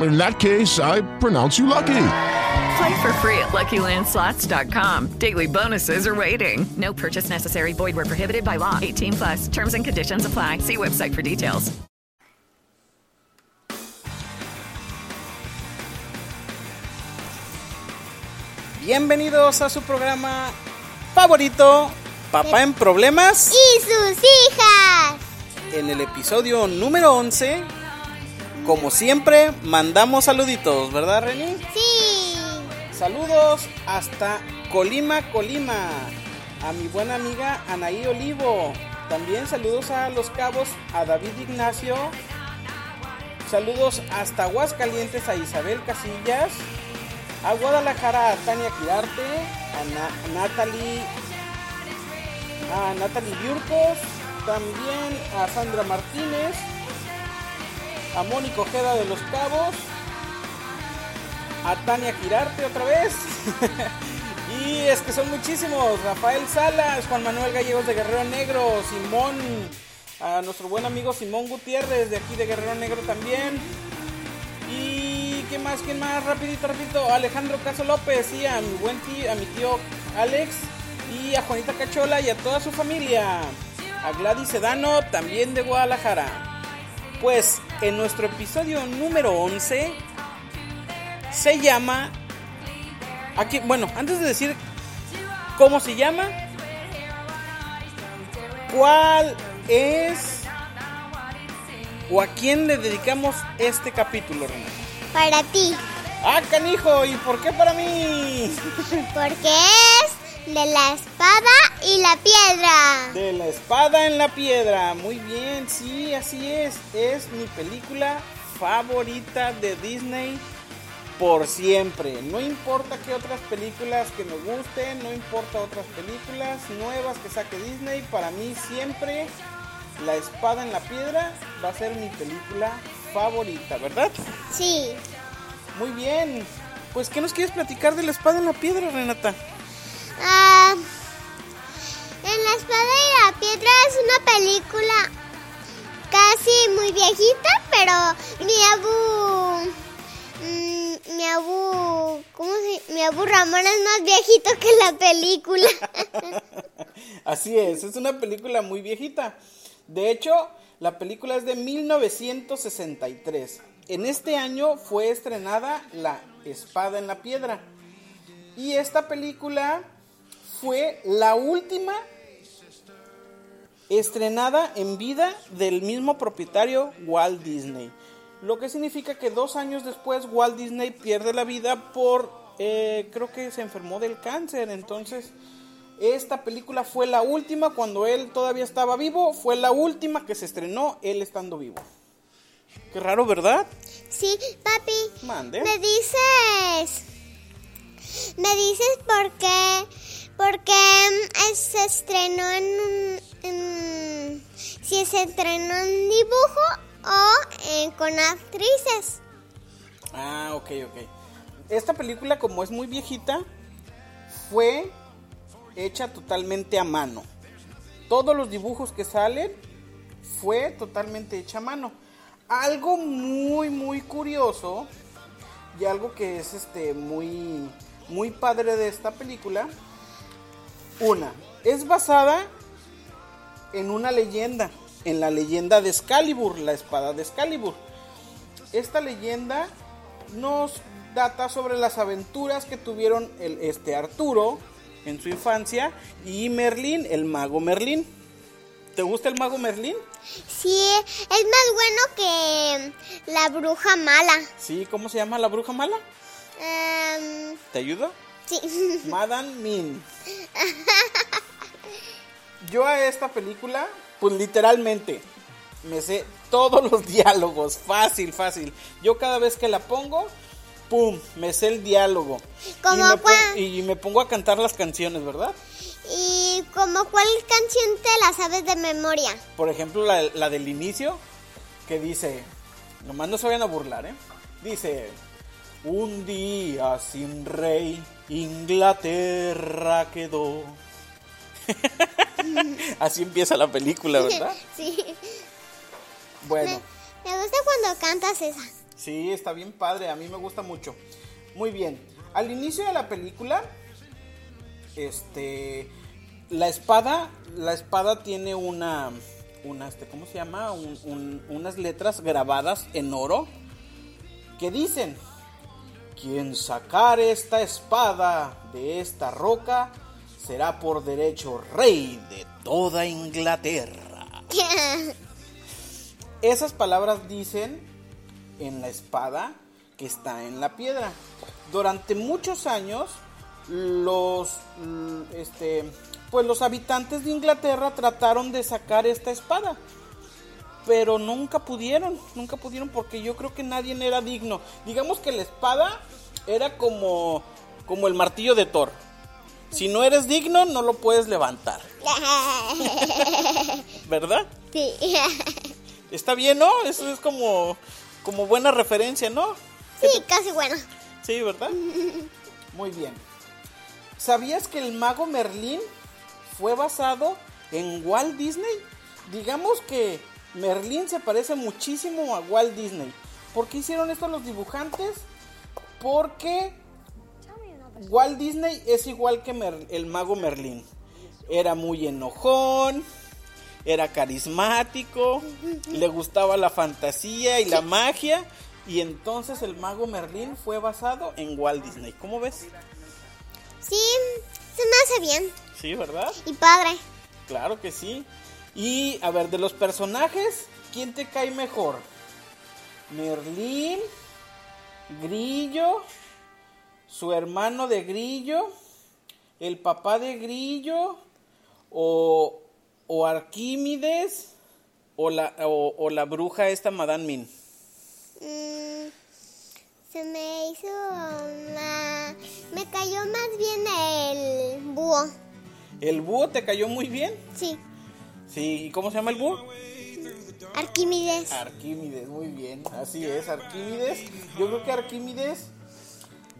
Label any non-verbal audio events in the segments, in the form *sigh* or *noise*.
in that case, I pronounce you lucky. Play for free at LuckyLandSlots.com. Daily bonuses are waiting. No purchase necessary. Void were prohibited by law. 18 plus. Terms and conditions apply. See website for details. Bienvenidos a su programa favorito, Papá en Problemas y sus hijas. En el episodio número 11 como siempre, mandamos saluditos, ¿verdad, Reni? Sí. Saludos hasta Colima, Colima. A mi buena amiga Anaí Olivo. También saludos a Los Cabos, a David Ignacio. Saludos hasta Aguascalientes a Isabel Casillas. A Guadalajara a Tania Quirarte. A Natalie. A Natalie Biurcos. También a Sandra Martínez a Mónico Ojeda de los Cabos, a Tania Girarte otra vez. *laughs* y es que son muchísimos. Rafael Salas, Juan Manuel Gallegos de Guerrero Negro, Simón, a nuestro buen amigo Simón Gutiérrez de aquí de Guerrero Negro también. Y qué más, qué más, rapidito, rapidito. Alejandro Caso López y a mi buen tío, a mi tío Alex y a Juanita Cachola y a toda su familia. A Gladys Sedano, también de Guadalajara. Pues en nuestro episodio número 11 se llama... Aquí, bueno, antes de decir cómo se llama, ¿cuál es o a quién le dedicamos este capítulo, René? Para ti. Ah, canijo, ¿y por qué para mí? *laughs* Porque es de la espada y la piedra. De la espada en la piedra. Muy bien, sí, así es. Es mi película favorita de Disney por siempre. No importa qué otras películas que me gusten, no importa otras películas nuevas que saque Disney, para mí siempre La espada en la piedra va a ser mi película favorita, ¿verdad? Sí. Muy bien. Pues, ¿qué nos quieres platicar de La espada en la piedra, Renata? La espada y la piedra es una película casi muy viejita, pero mi abu... Mm, mi abu... ¿Cómo se Mi abu Ramón es más viejito que la película. *laughs* Así es, es una película muy viejita. De hecho, la película es de 1963. En este año fue estrenada La Espada en la Piedra. Y esta película fue la última estrenada en vida del mismo propietario Walt Disney. Lo que significa que dos años después Walt Disney pierde la vida por, eh, creo que se enfermó del cáncer. Entonces, esta película fue la última cuando él todavía estaba vivo. Fue la última que se estrenó él estando vivo. Qué raro, ¿verdad? Sí, papi. Mande. Me dices... Me dices por qué porque mm, se estrenó en, si se estrenó en dibujo o con actrices. Ah, ok, ok. Esta película, como es muy viejita, fue hecha totalmente a mano. Todos los dibujos que salen fue totalmente hecha a mano. Algo muy, muy curioso y algo que es este muy, muy padre de esta película una, es basada en una leyenda, en la leyenda de Excalibur, la espada de Excalibur. Esta leyenda nos data sobre las aventuras que tuvieron el, este Arturo en su infancia y Merlín, el mago Merlín. ¿Te gusta el mago Merlín? Sí, es más bueno que la bruja mala. Sí, ¿cómo se llama la bruja mala? Em, ¿Te ayudo? Sí. Madame Min. *laughs* Yo a esta película, pues literalmente, me sé todos los *laughs* diálogos, fácil, fácil. Yo cada vez que la pongo, pum, me sé el diálogo. ¿Cómo y, me cuál? y me pongo a cantar las canciones, ¿verdad? ¿Y como cuál canción te la sabes de memoria? Por ejemplo, la, la del inicio, que dice, nomás no se vayan a burlar, ¿eh? Dice, un día sin rey, Inglaterra quedó. *laughs* Así empieza la película, ¿verdad? Sí. Bueno, Me, me gusta cuando cantas esa. sí, está bien padre, a mí me gusta mucho. Muy bien, al inicio de la película, este, la espada, la espada tiene una, una, este, ¿cómo se llama? Un- un- unas letras grabadas en oro que dicen, quien sacar esta espada de esta roca será por derecho rey de toda Inglaterra. *laughs* Esas palabras dicen en la espada que está en la piedra. Durante muchos años, los, este, pues los habitantes de Inglaterra trataron de sacar esta espada, pero nunca pudieron, nunca pudieron porque yo creo que nadie era digno. Digamos que la espada era como, como el martillo de Thor. Si no eres digno, no lo puedes levantar, *laughs* ¿verdad? sí. Está bien, ¿no? Eso es como, como buena referencia, ¿no? sí, casi bueno. Sí, ¿verdad? *laughs* Muy bien. ¿Sabías que el mago Merlín fue basado en Walt Disney? Digamos que Merlín se parece muchísimo a Walt Disney. ¿Por qué hicieron esto los dibujantes? Porque Walt Disney es igual que Mer- el mago Merlín. Era muy enojón, era carismático, le gustaba la fantasía y la magia. Y entonces el mago Merlín fue basado en Walt Disney. ¿Cómo ves? Sí, se me hace bien. Sí, ¿verdad? Y padre. Claro que sí. Y a ver, de los personajes, ¿quién te cae mejor? Merlín, Grillo, su hermano de Grillo, el papá de Grillo, o, o Arquímedes, o la, o, o la bruja esta Madame Min. Mm, se me hizo una... Me cayó más bien el búho. ¿El búho te cayó muy bien? Sí, Sí, ¿y cómo se llama el búho? Arquímedes. Arquímedes, muy bien, así es, Arquímedes. Yo creo que Arquímedes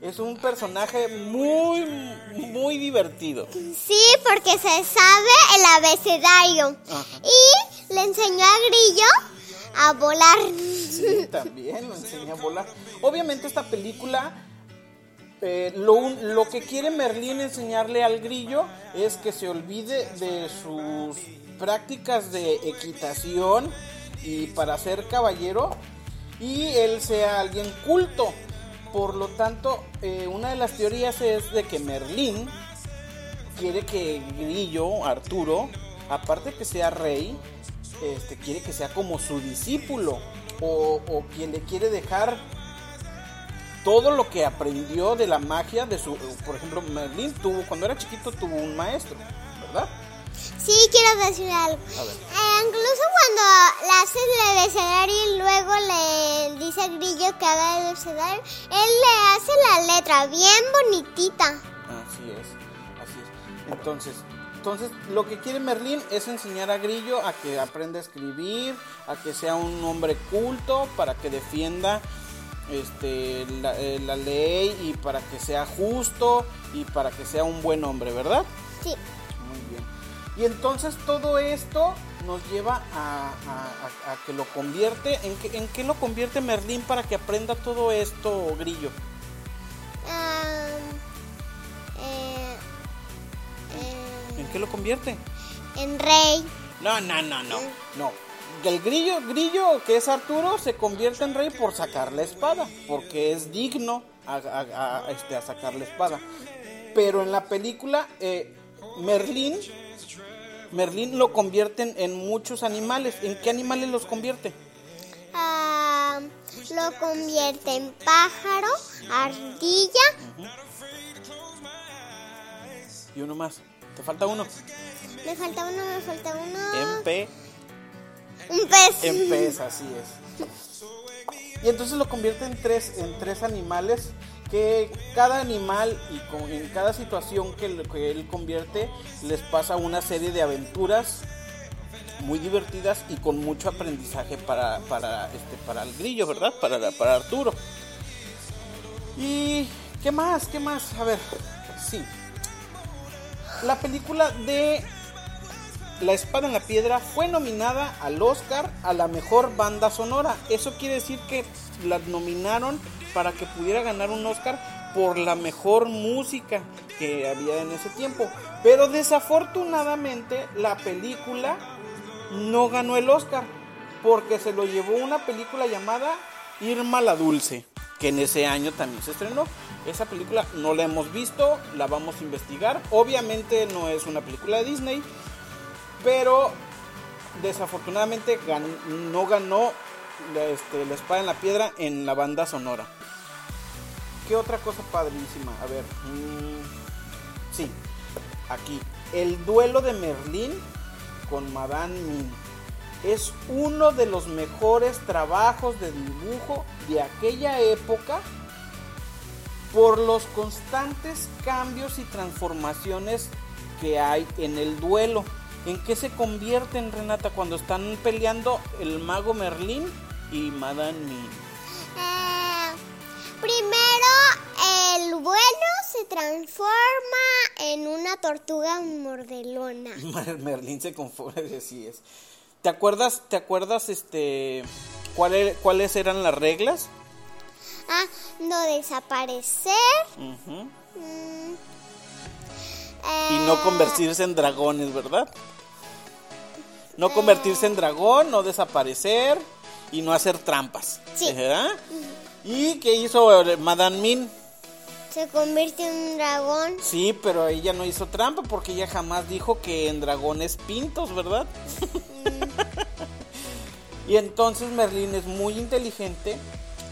es un personaje muy, muy divertido. Sí, porque se sabe el abecedario. Y le enseñó a Grillo a volar. Sí, también lo enseña a volar. Obviamente esta película, eh, lo, lo que quiere Merlín enseñarle al grillo es que se olvide de sus prácticas de equitación y para ser caballero y él sea alguien culto. Por lo tanto, eh, una de las teorías es de que Merlín quiere que Grillo, Arturo, aparte que sea rey, este, quiere que sea como su discípulo o, o quien le quiere dejar todo lo que aprendió de la magia de su, por ejemplo, Merlín tuvo cuando era chiquito tuvo un maestro. Sí, quiero decir algo. A ver. Eh, incluso cuando le hace el abecedario y luego le dice Grillo que haga el abecedario, él le hace la letra bien bonitita. Así es, así es. Entonces, entonces lo que quiere Merlín es enseñar a Grillo a que aprenda a escribir, a que sea un hombre culto, para que defienda este la, eh, la ley y para que sea justo y para que sea un buen hombre, ¿verdad? Sí. Y entonces todo esto nos lleva a, a- a- a que lo convierte, ¿en qué, ¿en qué lo convierte Merlín para que aprenda todo esto, Grillo? Am, eh, eh, ¿En qué lo convierte? en rey. No, no, no, no. No. El grillo, grillo que es Arturo, se convierte en rey por sacar la espada, porque es digno a, este, a sacar la espada. Pero en la película, eh, Merlín Merlín lo convierten en muchos animales. ¿En qué animales los convierte? Ah, lo convierte en pájaro, ardilla, Y uno más. ¿Te falta uno? me falta uno, me falta uno. En pe, Un pez. en pez, así es. Y entonces lo convierte en tres, en tres animales que cada animal y con- en cada situación que, él convierte les pasa una serie de aventuras muy divertidas y con mucho aprendizaje para, para, este, para el grillo, ¿verdad? Para, para Arturo. ¿Y qué más? ¿Qué más? A ver, sí. La película de La Espada en la Piedra fue nominada al Oscar a la mejor banda sonora. Eso quiere decir que la nominaron para que pudiera ganar un Oscar por la mejor música que había en ese tiempo. Pero desafortunadamente la película no ganó el Oscar porque se lo llevó una película llamada Irma la Dulce, que en ese año también se estrenó. Esa película no la hemos visto, la vamos a investigar. Obviamente no es una película de Disney, pero desafortunadamente no ganó la, este, la espada en la piedra en la banda sonora. ¿Qué otra cosa padrísima? A ver, mm, sí, aquí. El duelo de Merlín con Madame Mim es uno de los mejores trabajos de dibujo de aquella época por los constantes cambios y transformaciones que hay en el duelo. ¿En qué se convierten, Renata, cuando están peleando el mago Merlín y Madame Mim? Eh, primero, el vuelo se transforma en una tortuga mordelona. *laughs* Mer- Merlín se confunde, así es. ¿Te acuerdas, te acuerdas, este, cuál e- cuáles eran las reglas? Ah, no desaparecer. Ujú. mm, Y no convertirse en dragones, ¿verdad? No convertirse en dragón, no desaparecer y no hacer trampas. Sí. ¿verdad? ¿Y qué hizo eh, Madame Min? Se convierte en un dragón. Sí, pero ella no hizo trampa porque ella jamás dijo que en dragones pintos, ¿verdad? *laughs* y entonces Merlín es muy inteligente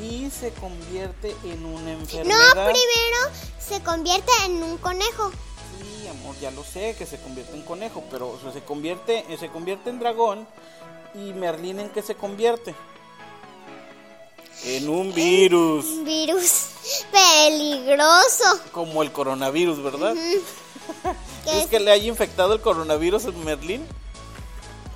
y se convierte en una No, enfermedad. primero se convierte en un conejo. Amor, ya lo sé que se convierte en conejo, pero o sea, se convierte, se convierte en dragón y Merlín en qué se convierte? En un virus, Un virus peligroso. como el coronavirus, ¿verdad? *laughs* ¿Qué ¿Es es? que le haya infectado el coronavirus a Merlín?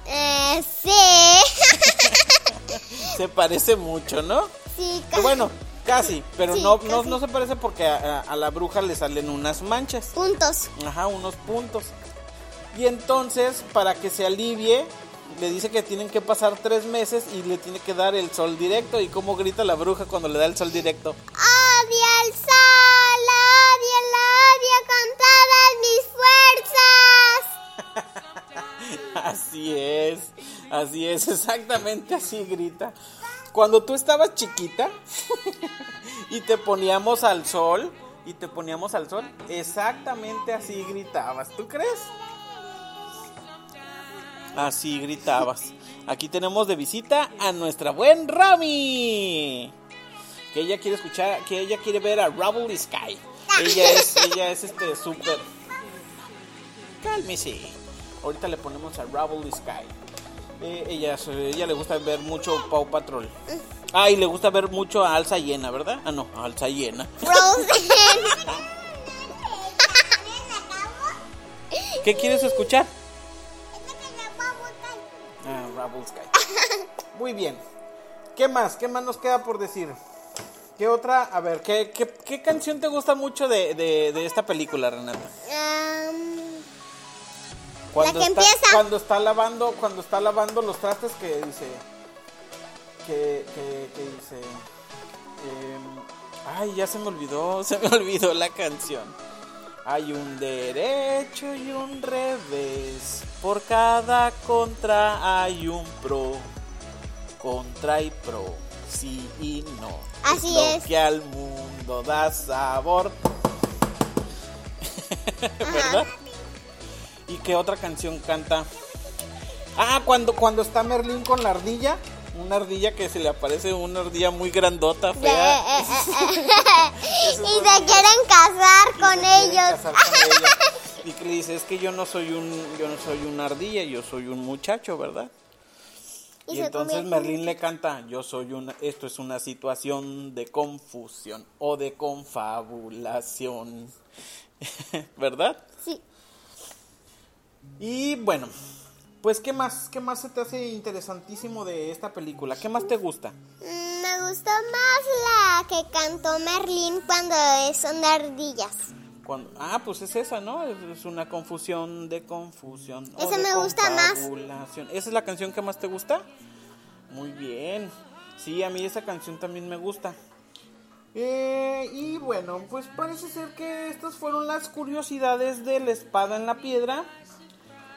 Eh, sí. *laughs* Se parece mucho, ¿no? sí, Que bueno, casi, pero Sí, no, no, casi. no se parece porque a, la bruja le salen unas manchas. puntos. Ajá, unos puntos. Y entonces, para que se alivie, le dice que tienen que pasar tres meses y le tiene que dar el sol directo. ¿Y cómo grita la bruja cuando le da el sol directo? Odio el sol, odio, lo odio con todas mis fuerzas. *laughs* Así es, así es, *laughs* exactamente así grita. Cuando tú estabas chiquita *laughs* y te poníamos al sol, y te poníamos al sol, exactamente así gritabas, ¿tú crees? Así gritabas. Aquí tenemos de visita a nuestra buen Rami. Que ella quiere escuchar, que ella quiere ver a Rubble Sky. Ella es, ella es este súper. Cálmese. Ahorita le ponemos a Rubble Sky. Eh, ella, ella le gusta ver mucho Paw Patrol. Ah, y le gusta ver mucho a Alza Llena, ¿verdad? Ah, no, a Alza Llena. ¿Qué quieres escuchar? Ah, Rubble Sky. Muy bien. ¿Qué más? ¿Qué más nos queda por decir? ¿Qué otra? A ver, ¿qué, qué, qué canción te gusta mucho de, de, de esta película, Renata? Cuando que está, empieza. Cuando está lavando, cuando está lavando los trastes que dice. Que, que, que dice. em, ay, ya se me olvidó, *laughs* se me olvidó la canción. Hay un derecho y un revés. Por cada contra hay un pro. Contra y pro. Sí y no. Así lo es. que al mundo da sabor. *laughs* ¿Verdad? ¿Y qué otra canción canta? Ah, cuando, cuando está Merlín con la ardilla. Una ardilla que se le aparece una ardilla muy grandota, fea. y se quieren casar con *laughs* ellos. Y que le dice, es que yo no soy un, yo no soy una ardilla, yo soy un muchacho, ¿verdad? Y entonces convierte- Merlín le canta, yo soy una, esto es una situación de confusión o de confabulación, *laughs* ¿verdad? Sí. Y bueno, pues ¿qué más, qué más se te hace interesantísimo de esta película? ¿Qué más te gusta? Mm, Me gustó más la que cantó Merlín cuando son ardillas. Cuando, ah, pues es esa, ¿no? Es, una confusión de confusión. Esa de me gusta más. ¿Esa es la canción que más te gusta? Muy bien. Sí, a mí esa canción también me gusta. Eh, y bueno, pues parece ser que estas fueron las curiosidades de la espada en la piedra.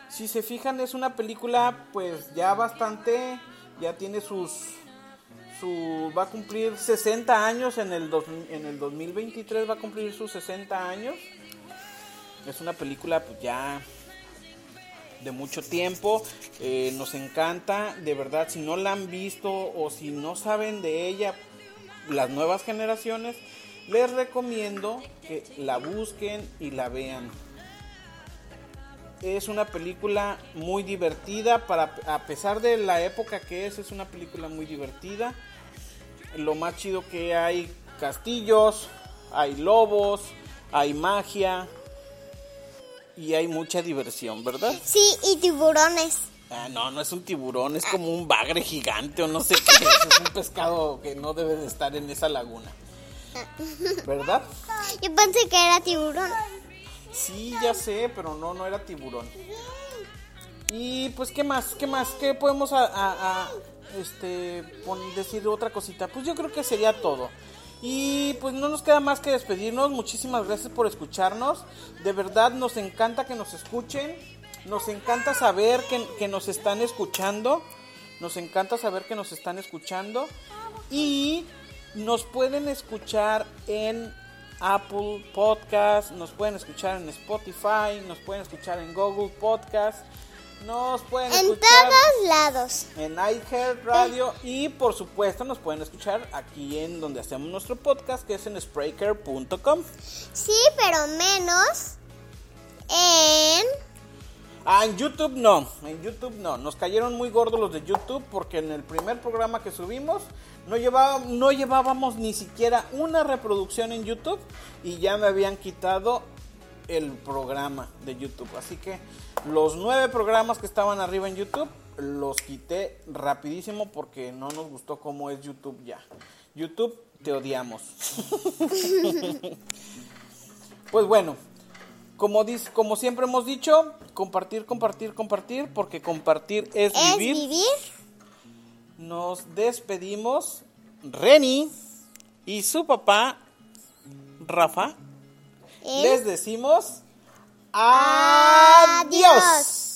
Si se fijan, es una película pues ya bastante, ya tiene sus, su, va a cumplir 60 años en el, dos- en el 2023, va a cumplir sus 60 años. Es una película pues ya de mucho tiempo, eh, nos encanta, de verdad, si no la han visto o si no saben de ella, las nuevas generaciones, les recomiendo que la busquen y la vean. Es una película muy divertida, para, a pesar de la época que es, es una película muy divertida. Lo más chido que hay castillos, hay lobos, hay magia y hay mucha diversión, ¿verdad? Sí, y tiburones. Ah, no, no es un tiburón, es como un bagre gigante o no sé qué es. Es un pescado que no debe de estar en esa laguna. *laughs* ¿Verdad? Yo pensé que era tiburón. Sí, ya sé, pero no, no era tiburón. Y pues, ¿qué más? ¿Qué más? ¿Qué podemos a, a- este, decir otra cosita? Pues yo creo que sería todo. Y pues no nos queda más que despedirnos. Muchísimas gracias por escucharnos. De verdad nos encanta que nos escuchen. Nos encanta saber que nos están escuchando. Nos encanta saber que nos están escuchando. Y nos pueden escuchar en Apple Podcast, nos pueden escuchar en Spotify, nos pueden escuchar en Google Podcast, nos pueden En escuchar todos lados. en iHeart Radio y por supuesto nos pueden escuchar aquí en donde hacemos nuestro podcast que es en Spreaker.com. Sí, pero menos en... Ah, en YouTube no, en YouTube no. Nos cayeron muy gordos los de YouTube porque en el primer programa que subimos no, llevaba, no llevábamos ni siquiera una reproducción en YouTube y ya me habían quitado el programa de YouTube. Así que los nueve programas que estaban arriba en YouTube los quité rapidísimo porque no nos gustó cómo es YouTube ya. YouTube, te odiamos. *laughs* pues bueno, como, dis- como siempre hemos dicho, compartir, compartir, compartir, porque compartir es, Es vivir. vivir. Nos despedimos, Reni y su papá, Rafa. Les decimos adiós. Adiós.